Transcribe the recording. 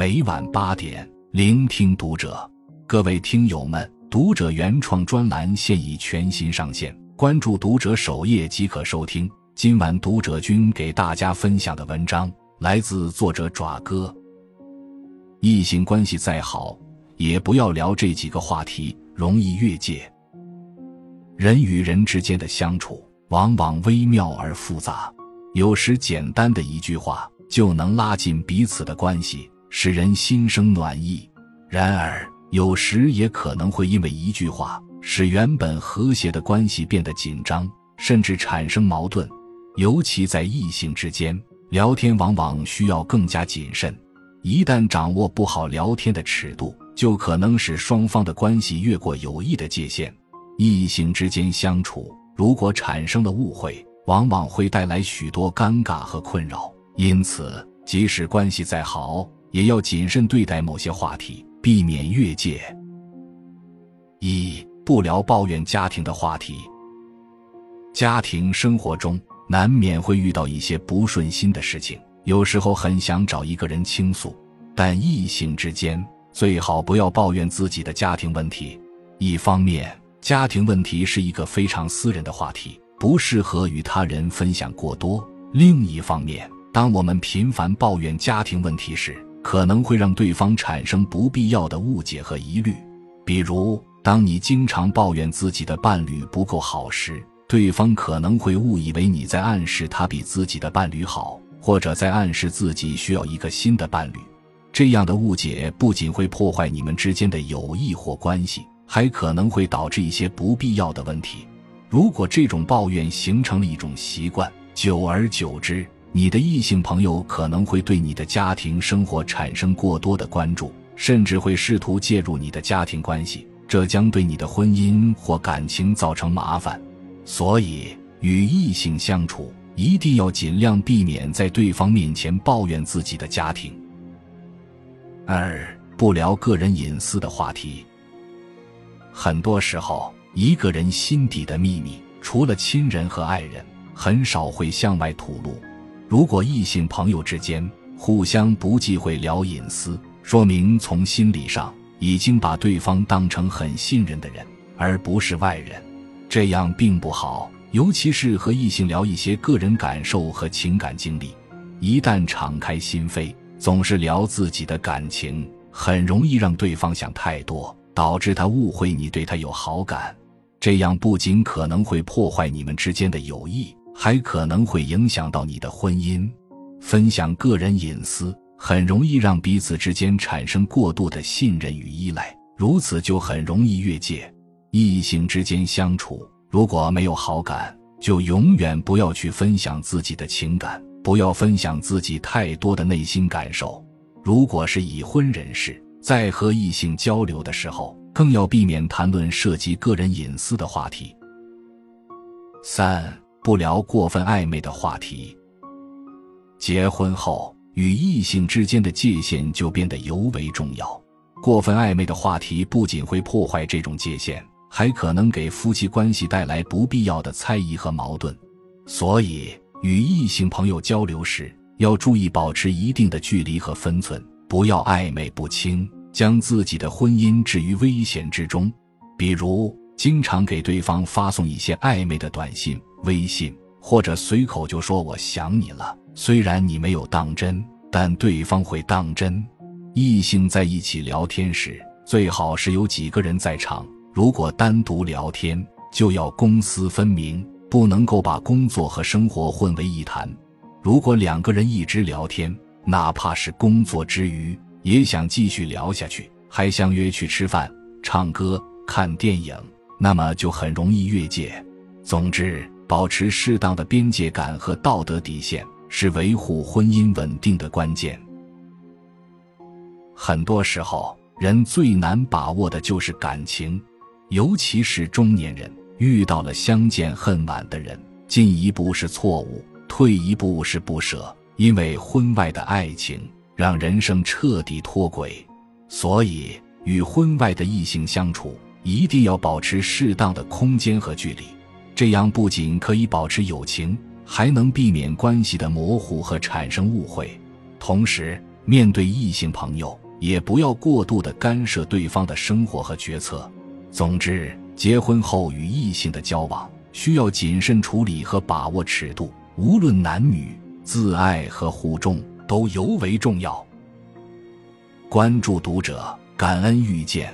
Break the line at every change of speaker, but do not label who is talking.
每晚八点，聆听读者。各位听友们，读者原创专栏现已全新上线，关注读者首页即可收听。今晚读者君给大家分享的文章来自作者爪哥。异性关系再好，也不要聊这几个话题，容易越界。人与人之间的相处往往微妙而复杂，有时简单的一句话就能拉近彼此的关系。使人心生暖意，然而有时也可能会因为一句话，使原本和谐的关系变得紧张，甚至产生矛盾。尤其在异性之间聊天，往往需要更加谨慎。一旦掌握不好聊天的尺度，就可能使双方的关系越过有益的界限。异性之间相处，如果产生了误会，往往会带来许多尴尬和困扰。因此，即使关系再好，也要谨慎对待某些话题，避免越界。一不聊抱怨家庭的话题。家庭生活中难免会遇到一些不顺心的事情，有时候很想找一个人倾诉，但异性之间最好不要抱怨自己的家庭问题。一方面，家庭问题是一个非常私人的话题，不适合与他人分享过多；另一方面，当我们频繁抱怨家庭问题时，可能会让对方产生不必要的误解和疑虑，比如，当你经常抱怨自己的伴侣不够好时，对方可能会误以为你在暗示他比自己的伴侣好，或者在暗示自己需要一个新的伴侣。这样的误解不仅会破坏你们之间的友谊或关系，还可能会导致一些不必要的问题。如果这种抱怨形成了一种习惯，久而久之，你的异性朋友可能会对你的家庭生活产生过多的关注，甚至会试图介入你的家庭关系，这将对你的婚姻或感情造成麻烦。所以，与异性相处一定要尽量避免在对方面前抱怨自己的家庭。二，不聊个人隐私的话题。很多时候，一个人心底的秘密，除了亲人和爱人，很少会向外吐露。如果异性朋友之间互相不忌讳聊隐私，说明从心理上已经把对方当成很信任的人，而不是外人。这样并不好，尤其是和异性聊一些个人感受和情感经历。一旦敞开心扉，总是聊自己的感情，很容易让对方想太多，导致他误会你对他有好感。这样不仅可能会破坏你们之间的友谊。还可能会影响到你的婚姻。分享个人隐私很容易让彼此之间产生过度的信任与依赖，如此就很容易越界。异性之间相处，如果没有好感，就永远不要去分享自己的情感，不要分享自己太多的内心感受。如果是已婚人士，在和异性交流的时候，更要避免谈论涉及个人隐私的话题。三。不聊过分暧昧的话题。结婚后，与异性之间的界限就变得尤为重要。过分暧昧的话题不仅会破坏这种界限，还可能给夫妻关系带来不必要的猜疑和矛盾。所以，与异性朋友交流时，要注意保持一定的距离和分寸，不要暧昧不清，将自己的婚姻置于危险之中。比如，经常给对方发送一些暧昧的短信。微信或者随口就说我想你了，虽然你没有当真，但对方会当真。异性在一起聊天时，最好是有几个人在场。如果单独聊天，就要公私分明，不能够把工作和生活混为一谈。如果两个人一直聊天，哪怕是工作之余也想继续聊下去，还相约去吃饭、唱歌、看电影，那么就很容易越界。总之。保持适当的边界感和道德底线，是维护婚姻稳定的关键。很多时候，人最难把握的就是感情，尤其是中年人遇到了相见恨晚的人，进一步是错误，退一步是不舍。因为婚外的爱情让人生彻底脱轨，所以与婚外的异性相处，一定要保持适当的空间和距离。这样不仅可以保持友情，还能避免关系的模糊和产生误会。同时，面对异性朋友，也不要过度的干涉对方的生活和决策。总之，结婚后与异性的交往需要谨慎处理和把握尺度，无论男女，自爱和互重都尤为重要。关注读者，感恩遇见。